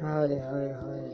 Hi hi hi.